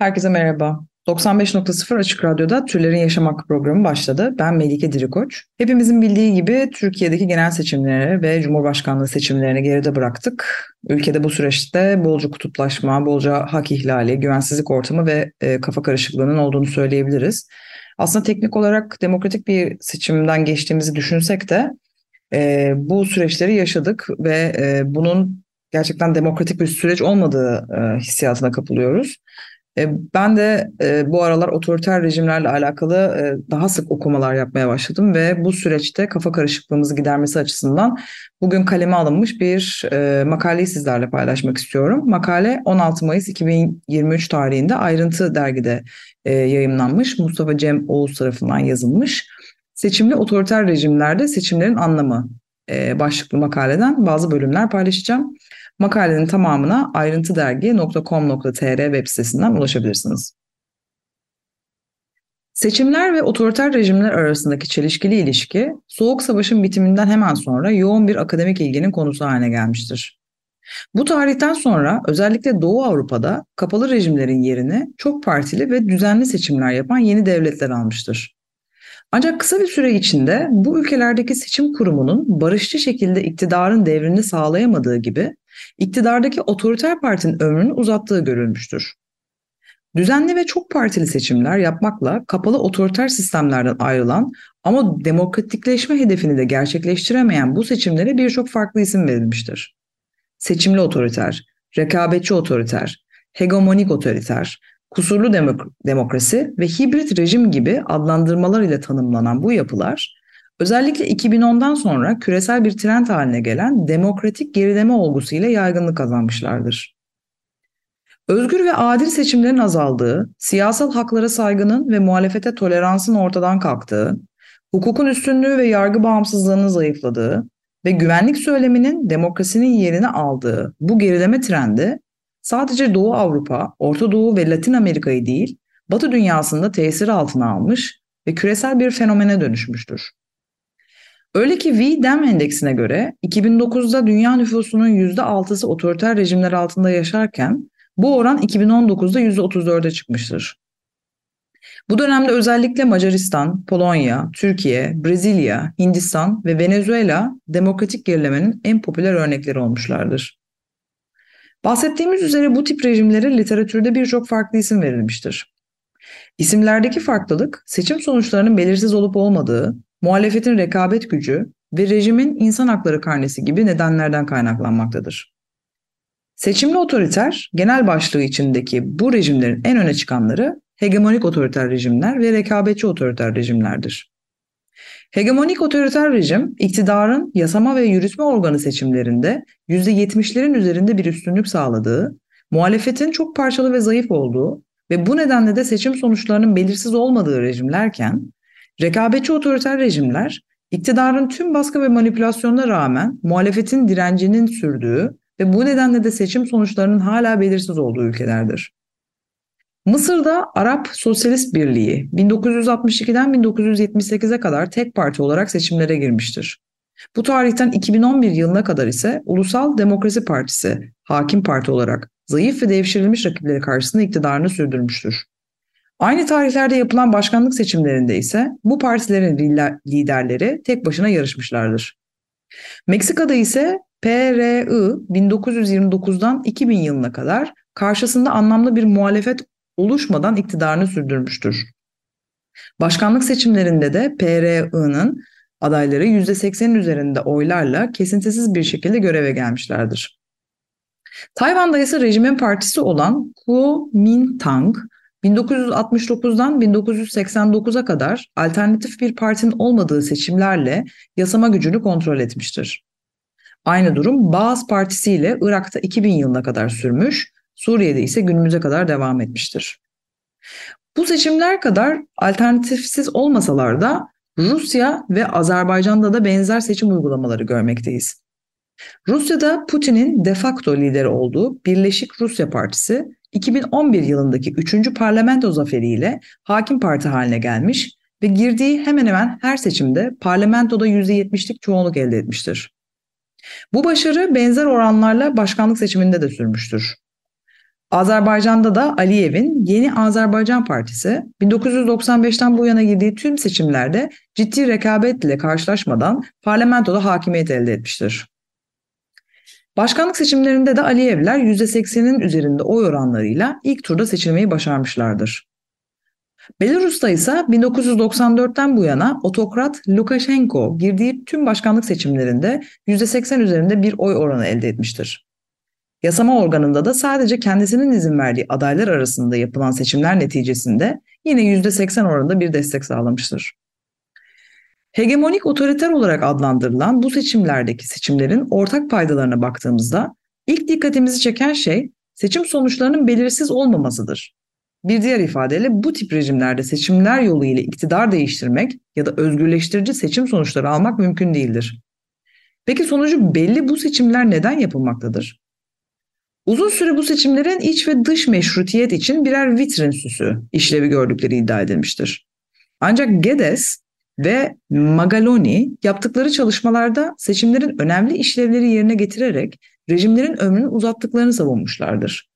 Herkese merhaba. 95.0 Açık Radyo'da Türlerin Yaşam Hakkı programı başladı. Ben Melike Dirikoç. Hepimizin bildiği gibi Türkiye'deki genel seçimleri ve Cumhurbaşkanlığı seçimlerini geride bıraktık. Ülkede bu süreçte bolca kutuplaşma, bolca hak ihlali, güvensizlik ortamı ve e, kafa karışıklığının olduğunu söyleyebiliriz. Aslında teknik olarak demokratik bir seçimden geçtiğimizi düşünsek de e, bu süreçleri yaşadık ve e, bunun gerçekten demokratik bir süreç olmadığı e, hissiyatına kapılıyoruz. E, Ben de e, bu aralar otoriter rejimlerle alakalı e, daha sık okumalar yapmaya başladım ve bu süreçte kafa karışıklığımızı gidermesi açısından bugün kaleme alınmış bir makaleyi sizlerle paylaşmak istiyorum. Makale 16 Mayıs 2023 tarihinde Ayrıntı dergide yayımlanmış. Mustafa Cem Oğuz tarafından yazılmış. Seçimli otoriter rejimlerde seçimlerin anlamı başlıklı makaleden bazı bölümler paylaşacağım. Makalenin tamamına ayrıntıdergi.com.tr web sitesinden ulaşabilirsiniz. Seçimler ve otoriter rejimler arasındaki çelişkili ilişki, Soğuk Savaş'ın bitiminden hemen sonra yoğun bir akademik ilginin konusu haline gelmiştir. Bu tarihten sonra özellikle Doğu Avrupa'da kapalı rejimlerin yerini çok partili ve düzenli seçimler yapan yeni devletler almıştır. Ancak kısa bir süre içinde bu ülkelerdeki seçim kurumunun barışçı şekilde iktidarın devrini sağlayamadığı gibi iktidardaki otoriter partinin ömrünü uzattığı görülmüştür. Düzenli ve çok partili seçimler yapmakla kapalı otoriter sistemlerden ayrılan ama demokratikleşme hedefini de gerçekleştiremeyen bu seçimlere birçok farklı isim verilmiştir. Seçimli otoriter, rekabetçi otoriter, hegemonik otoriter, kusurlu demok- demokrasi ve hibrit rejim gibi adlandırmalar ile tanımlanan bu yapılar özellikle 2010'dan sonra küresel bir trend haline gelen demokratik gerileme olgusuyla yaygınlık kazanmışlardır. Özgür ve adil seçimlerin azaldığı, siyasal haklara saygının ve muhalefete toleransın ortadan kalktığı, hukukun üstünlüğü ve yargı bağımsızlığının zayıfladığı ve güvenlik söyleminin demokrasinin yerini aldığı bu gerileme trendi sadece Doğu Avrupa, Orta Doğu ve Latin Amerika'yı değil, Batı dünyasında tesiri altına almış ve küresel bir fenomene dönüşmüştür. Öyle ki V-Dem endeksine göre 2009'da dünya nüfusunun %6'sı otoriter rejimler altında yaşarken bu oran 2019'da %34'e çıkmıştır. Bu dönemde özellikle Macaristan, Polonya, Türkiye, Brezilya, Hindistan ve Venezuela demokratik gerilemenin en popüler örnekleri olmuşlardır. Bahsettiğimiz üzere bu tip rejimlere literatürde birçok farklı isim verilmiştir. İsimlerdeki farklılık seçim sonuçlarının belirsiz olup olmadığı, muhalefetin rekabet gücü ve rejimin insan hakları karnesi gibi nedenlerden kaynaklanmaktadır. Seçimli otoriter, genel başlığı içindeki bu rejimlerin en öne çıkanları hegemonik otoriter rejimler ve rekabetçi otoriter rejimlerdir. Hegemonik otoriter rejim, iktidarın yasama ve yürütme organı seçimlerinde %70'lerin üzerinde bir üstünlük sağladığı, muhalefetin çok parçalı ve zayıf olduğu ve bu nedenle de seçim sonuçlarının belirsiz olmadığı rejimlerken, rekabetçi otoriter rejimler, iktidarın tüm baskı ve manipülasyonuna rağmen muhalefetin direncinin sürdüğü ve bu nedenle de seçim sonuçlarının hala belirsiz olduğu ülkelerdir. Mısır'da Arap Sosyalist Birliği 1962'den 1978'e kadar tek parti olarak seçimlere girmiştir. Bu tarihten 2011 yılına kadar ise Ulusal Demokrasi Partisi hakim parti olarak zayıf ve devşirilmiş rakipleri karşısında iktidarını sürdürmüştür. Aynı tarihlerde yapılan başkanlık seçimlerinde ise bu partilerin liderleri tek başına yarışmışlardır. Meksika'da ise PRI 1929'dan 2000 yılına kadar karşısında anlamlı bir muhalefet oluşmadan iktidarını sürdürmüştür. Başkanlık seçimlerinde de PRI'nin adayları %80'in üzerinde oylarla kesintisiz bir şekilde göreve gelmişlerdir. Tayvan'da ise rejimin partisi olan Kuomintang 1969'dan 1989'a kadar alternatif bir partinin olmadığı seçimlerle yasama gücünü kontrol etmiştir. Aynı durum Baas Partisi ile Irak'ta 2000 yılına kadar sürmüş, Suriye'de ise günümüze kadar devam etmiştir. Bu seçimler kadar alternatifsiz olmasalar da Rusya ve Azerbaycan'da da benzer seçim uygulamaları görmekteyiz. Rusya'da Putin'in de facto lideri olduğu Birleşik Rusya Partisi 2011 yılındaki 3. parlamento zaferiyle hakim parti haline gelmiş ve girdiği hemen hemen her seçimde parlamentoda %70'lik çoğunluk elde etmiştir. Bu başarı benzer oranlarla başkanlık seçiminde de sürmüştür. Azerbaycan'da da Aliyev'in Yeni Azerbaycan Partisi 1995'ten bu yana girdiği tüm seçimlerde ciddi rekabetle karşılaşmadan parlamentoda hakimiyet elde etmiştir. Başkanlık seçimlerinde de Aliyevler %80'in üzerinde oy oranlarıyla ilk turda seçilmeyi başarmışlardır. Belarus'ta ise 1994'ten bu yana otokrat Lukashenko girdiği tüm başkanlık seçimlerinde %80 üzerinde bir oy oranı elde etmiştir. Yasama organında da sadece kendisinin izin verdiği adaylar arasında yapılan seçimler neticesinde yine %80 oranında bir destek sağlamıştır. Hegemonik otoriter olarak adlandırılan bu seçimlerdeki seçimlerin ortak paydalarına baktığımızda ilk dikkatimizi çeken şey seçim sonuçlarının belirsiz olmamasıdır. Bir diğer ifadeyle bu tip rejimlerde seçimler yolu ile iktidar değiştirmek ya da özgürleştirici seçim sonuçları almak mümkün değildir. Peki sonucu belli bu seçimler neden yapılmaktadır? Uzun süre bu seçimlerin iç ve dış meşrutiyet için birer vitrin süsü işlevi gördükleri iddia edilmiştir. Ancak Gedes ve Magaloni yaptıkları çalışmalarda seçimlerin önemli işlevleri yerine getirerek rejimlerin ömrünü uzattıklarını savunmuşlardır.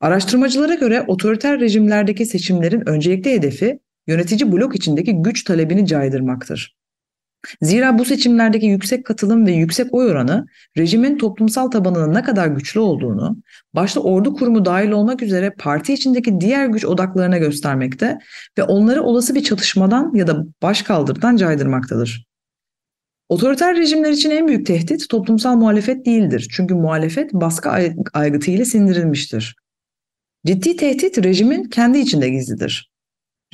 Araştırmacılara göre otoriter rejimlerdeki seçimlerin öncelikli hedefi yönetici blok içindeki güç talebini caydırmaktır. Zira bu seçimlerdeki yüksek katılım ve yüksek oy oranı rejimin toplumsal tabanının ne kadar güçlü olduğunu, başta ordu kurumu dahil olmak üzere parti içindeki diğer güç odaklarına göstermekte ve onları olası bir çatışmadan ya da başkaldırıdan caydırmaktadır. Otoriter rejimler için en büyük tehdit toplumsal muhalefet değildir. Çünkü muhalefet baskı aygıtı ile sindirilmiştir. Ciddi tehdit rejimin kendi içinde gizlidir.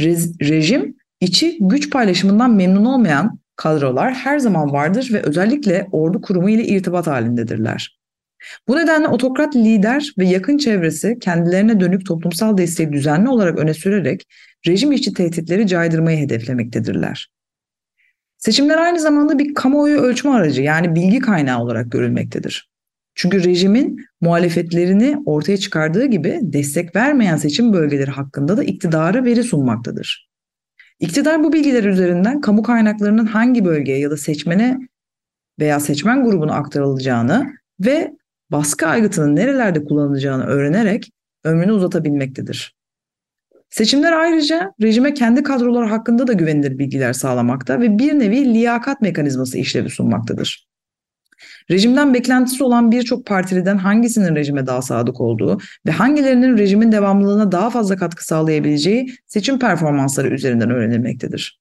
Rez, rejim içi güç paylaşımından memnun olmayan kadrolar her zaman vardır ve özellikle ordu kurumu ile irtibat halindedirler. Bu nedenle otokrat lider ve yakın çevresi kendilerine dönük toplumsal desteği düzenli olarak öne sürerek rejim içi tehditleri caydırmayı hedeflemektedirler. Seçimler aynı zamanda bir kamuoyu ölçme aracı yani bilgi kaynağı olarak görülmektedir. Çünkü rejimin muhalefetlerini ortaya çıkardığı gibi destek vermeyen seçim bölgeleri hakkında da iktidara veri sunmaktadır. İktidar bu bilgiler üzerinden kamu kaynaklarının hangi bölgeye ya da seçmene veya seçmen grubuna aktarılacağını ve baskı aygıtının nerelerde kullanılacağını öğrenerek ömrünü uzatabilmektedir. Seçimler ayrıca rejime kendi kadroları hakkında da güvenilir bilgiler sağlamakta ve bir nevi liyakat mekanizması işlevi sunmaktadır. Rejimden beklentisi olan birçok partiliden hangisinin rejime daha sadık olduğu ve hangilerinin rejimin devamlılığına daha fazla katkı sağlayabileceği seçim performansları üzerinden öğrenilmektedir.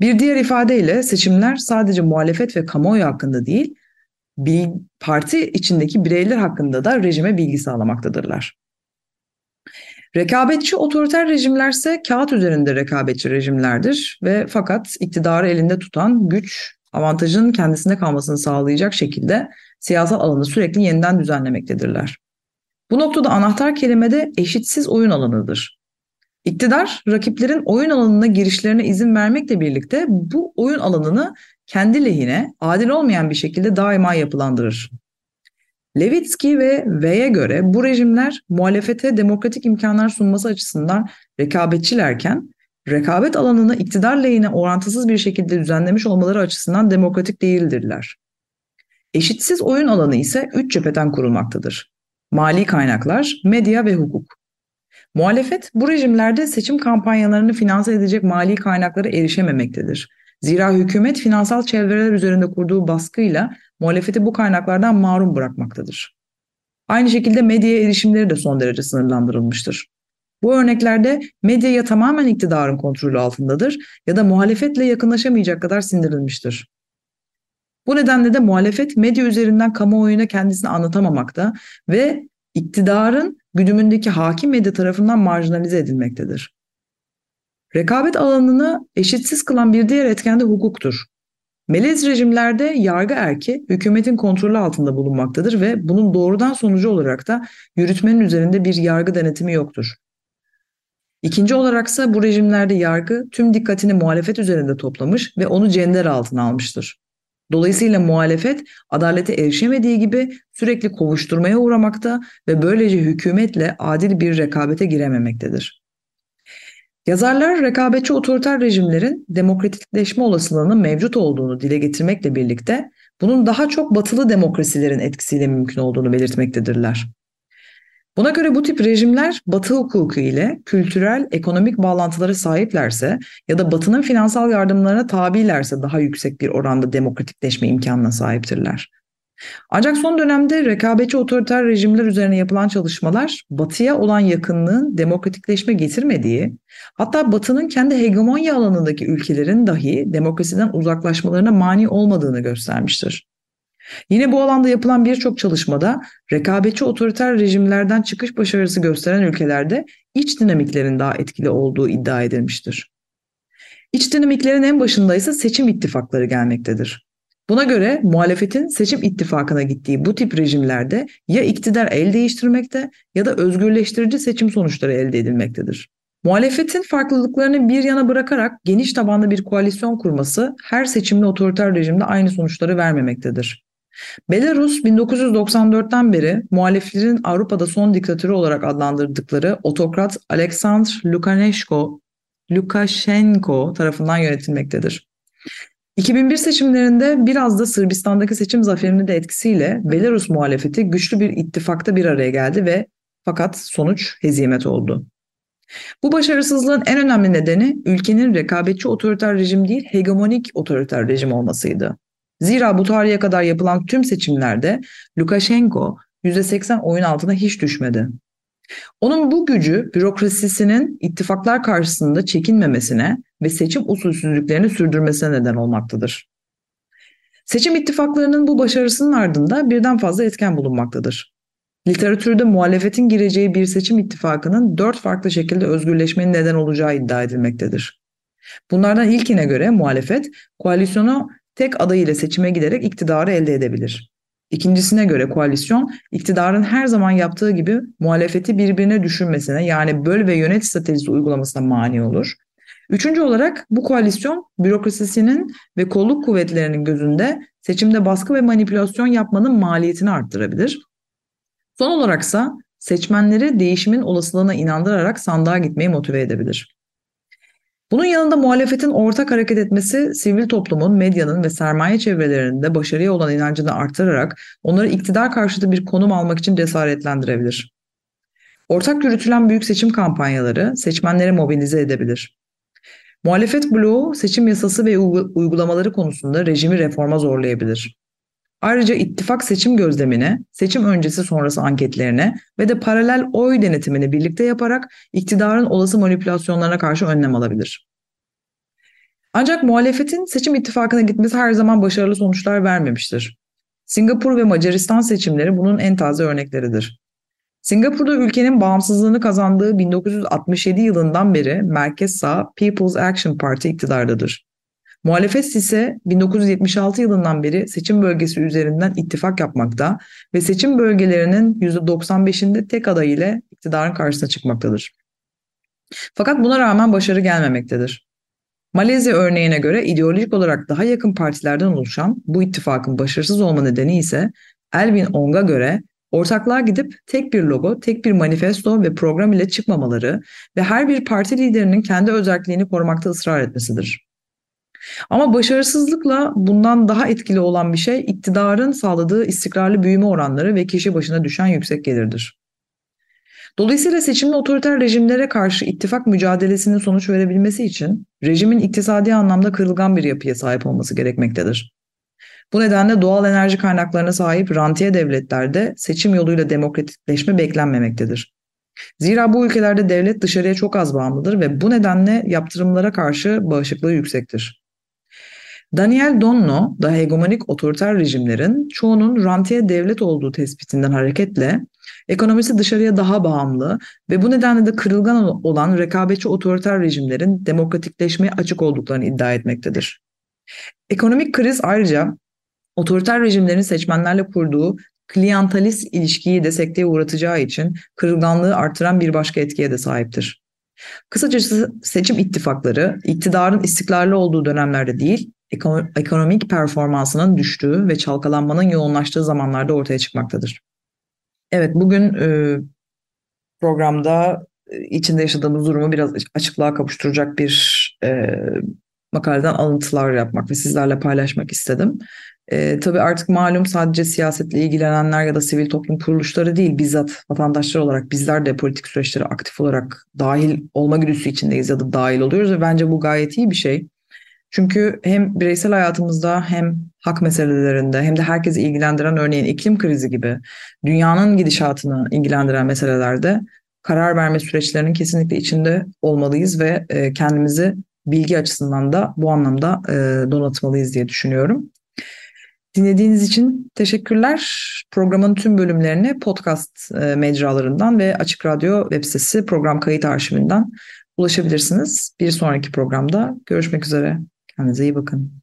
Bir diğer ifadeyle seçimler sadece muhalefet ve kamuoyu hakkında değil, parti içindeki bireyler hakkında da rejime bilgi sağlamaktadırlar. Rekabetçi otoriter rejimlerse kağıt üzerinde rekabetçi rejimlerdir ve fakat iktidarı elinde tutan güç avantajının kendisinde kalmasını sağlayacak şekilde siyasal alanı sürekli yeniden düzenlemektedirler. Bu noktada anahtar kelime de eşitsiz oyun alanıdır. İktidar rakiplerin oyun alanına girişlerine izin vermekle birlikte bu oyun alanını kendi lehine adil olmayan bir şekilde daima yapılandırır. Levitsky ve V'ye göre bu rejimler muhalefete demokratik imkanlar sunması açısından rekabetçilerken rekabet alanını iktidar lehine orantısız bir şekilde düzenlemiş olmaları açısından demokratik değildirler. Eşitsiz oyun alanı ise üç cepheden kurulmaktadır. Mali kaynaklar, medya ve hukuk. Muhalefet bu rejimlerde seçim kampanyalarını finanse edecek mali kaynaklara erişememektedir. Zira hükümet finansal çevreler üzerinde kurduğu baskıyla muhalefeti bu kaynaklardan mahrum bırakmaktadır. Aynı şekilde medyaya erişimleri de son derece sınırlandırılmıştır. Bu örneklerde medya ya tamamen iktidarın kontrolü altındadır ya da muhalefetle yakınlaşamayacak kadar sindirilmiştir. Bu nedenle de muhalefet medya üzerinden kamuoyuna kendisini anlatamamakta ve iktidarın güdümündeki hakim medya tarafından marjinalize edilmektedir. Rekabet alanını eşitsiz kılan bir diğer etken de hukuktur. Melez rejimlerde yargı erki hükümetin kontrolü altında bulunmaktadır ve bunun doğrudan sonucu olarak da yürütmenin üzerinde bir yargı denetimi yoktur. İkinci olaraksa bu rejimlerde yargı tüm dikkatini muhalefet üzerinde toplamış ve onu cender altına almıştır. Dolayısıyla muhalefet adalete erişemediği gibi sürekli kovuşturmaya uğramakta ve böylece hükümetle adil bir rekabete girememektedir. Yazarlar rekabetçi otoriter rejimlerin demokratikleşme olasılığının mevcut olduğunu dile getirmekle birlikte bunun daha çok batılı demokrasilerin etkisiyle mümkün olduğunu belirtmektedirler. Buna göre bu tip rejimler Batı hukuku ile kültürel, ekonomik bağlantılara sahiplerse ya da Batı'nın finansal yardımlarına tabilerse daha yüksek bir oranda demokratikleşme imkanına sahiptirler. Ancak son dönemde rekabetçi otoriter rejimler üzerine yapılan çalışmalar Batı'ya olan yakınlığın demokratikleşme getirmediği, hatta Batı'nın kendi hegemonya alanındaki ülkelerin dahi demokrasiden uzaklaşmalarına mani olmadığını göstermiştir. Yine bu alanda yapılan birçok çalışmada rekabetçi otoriter rejimlerden çıkış başarısı gösteren ülkelerde iç dinamiklerin daha etkili olduğu iddia edilmiştir. İç dinamiklerin en başında ise seçim ittifakları gelmektedir. Buna göre muhalefetin seçim ittifakına gittiği bu tip rejimlerde ya iktidar el değiştirmekte ya da özgürleştirici seçim sonuçları elde edilmektedir. Muhalefetin farklılıklarını bir yana bırakarak geniş tabanlı bir koalisyon kurması her seçimli otoriter rejimde aynı sonuçları vermemektedir. Belarus 1994'ten beri muhaliflerin Avrupa'da son diktatörü olarak adlandırdıkları otokrat Alexander Lukashenko, Lukashenko tarafından yönetilmektedir. 2001 seçimlerinde biraz da Sırbistan'daki seçim zaferinin de etkisiyle Belarus muhalefeti güçlü bir ittifakta bir araya geldi ve fakat sonuç hezimet oldu. Bu başarısızlığın en önemli nedeni ülkenin rekabetçi otoriter rejim değil hegemonik otoriter rejim olmasıydı. Zira bu tarihe kadar yapılan tüm seçimlerde Lukashenko %80 oyun altına hiç düşmedi. Onun bu gücü bürokrasisinin ittifaklar karşısında çekinmemesine ve seçim usulsüzlüklerini sürdürmesine neden olmaktadır. Seçim ittifaklarının bu başarısının ardında birden fazla etken bulunmaktadır. Literatürde muhalefetin gireceği bir seçim ittifakının dört farklı şekilde özgürleşmenin neden olacağı iddia edilmektedir. Bunlardan ilkine göre muhalefet koalisyonu tek aday ile seçime giderek iktidarı elde edebilir. İkincisine göre koalisyon iktidarın her zaman yaptığı gibi muhalefeti birbirine düşürmesine yani böl ve yönet stratejisi uygulamasına mani olur. Üçüncü olarak bu koalisyon bürokrasisinin ve kolluk kuvvetlerinin gözünde seçimde baskı ve manipülasyon yapmanın maliyetini arttırabilir. Son olaraksa seçmenleri değişimin olasılığına inandırarak sandığa gitmeyi motive edebilir. Bunun yanında muhalefetin ortak hareket etmesi sivil toplumun, medyanın ve sermaye çevrelerinde başarıya olan inancını artırarak onları iktidar karşıtı bir konum almak için cesaretlendirebilir. Ortak yürütülen büyük seçim kampanyaları seçmenleri mobilize edebilir. Muhalefet bloğu seçim yasası ve uygulamaları konusunda rejimi reforma zorlayabilir. Ayrıca ittifak seçim gözlemine, seçim öncesi sonrası anketlerine ve de paralel oy denetimini birlikte yaparak iktidarın olası manipülasyonlarına karşı önlem alabilir. Ancak muhalefetin seçim ittifakına gitmesi her zaman başarılı sonuçlar vermemiştir. Singapur ve Macaristan seçimleri bunun en taze örnekleridir. Singapur'da ülkenin bağımsızlığını kazandığı 1967 yılından beri merkez sağ People's Action Party iktidardadır. Muhalefet ise 1976 yılından beri seçim bölgesi üzerinden ittifak yapmakta ve seçim bölgelerinin %95'inde tek aday ile iktidarın karşısına çıkmaktadır. Fakat buna rağmen başarı gelmemektedir. Malezya örneğine göre ideolojik olarak daha yakın partilerden oluşan bu ittifakın başarısız olma nedeni ise Elvin Ong'a göre ortaklığa gidip tek bir logo, tek bir manifesto ve program ile çıkmamaları ve her bir parti liderinin kendi özelliğini korumakta ısrar etmesidir. Ama başarısızlıkla bundan daha etkili olan bir şey iktidarın sağladığı istikrarlı büyüme oranları ve kişi başına düşen yüksek gelirdir. Dolayısıyla seçimli otoriter rejimlere karşı ittifak mücadelesinin sonuç verebilmesi için rejimin iktisadi anlamda kırılgan bir yapıya sahip olması gerekmektedir. Bu nedenle doğal enerji kaynaklarına sahip rantiye devletlerde seçim yoluyla demokratikleşme beklenmemektedir. Zira bu ülkelerde devlet dışarıya çok az bağımlıdır ve bu nedenle yaptırımlara karşı bağışıklığı yüksektir. Daniel Donno da hegemonik otoriter rejimlerin çoğunun rantiye devlet olduğu tespitinden hareketle ekonomisi dışarıya daha bağımlı ve bu nedenle de kırılgan olan rekabetçi otoriter rejimlerin demokratikleşmeye açık olduklarını iddia etmektedir. Ekonomik kriz ayrıca otoriter rejimlerin seçmenlerle kurduğu kliyantalist ilişkiyi de sekteye uğratacağı için kırılganlığı artıran bir başka etkiye de sahiptir. Kısacası seçim ittifakları iktidarın istikrarlı olduğu dönemlerde değil, ekonomik performansının düştüğü ve çalkalanmanın yoğunlaştığı zamanlarda ortaya çıkmaktadır. Evet bugün e, programda e, içinde yaşadığımız durumu biraz açıklığa kavuşturacak bir e, makaleden alıntılar yapmak ve sizlerle paylaşmak istedim. E, tabii artık malum sadece siyasetle ilgilenenler ya da sivil toplum kuruluşları değil bizzat vatandaşlar olarak bizler de politik süreçlere aktif olarak dahil olma güdüsü içindeyiz ya da dahil oluyoruz ve bence bu gayet iyi bir şey. Çünkü hem bireysel hayatımızda hem hak meselelerinde hem de herkesi ilgilendiren örneğin iklim krizi gibi dünyanın gidişatını ilgilendiren meselelerde karar verme süreçlerinin kesinlikle içinde olmalıyız ve e, kendimizi bilgi açısından da bu anlamda e, donatmalıyız diye düşünüyorum. Dinlediğiniz için teşekkürler. Programın tüm bölümlerini podcast e, mecralarından ve Açık Radyo web sitesi program kayıt arşivinden ulaşabilirsiniz. Bir sonraki programda görüşmek üzere. Kendinize iyi bakın.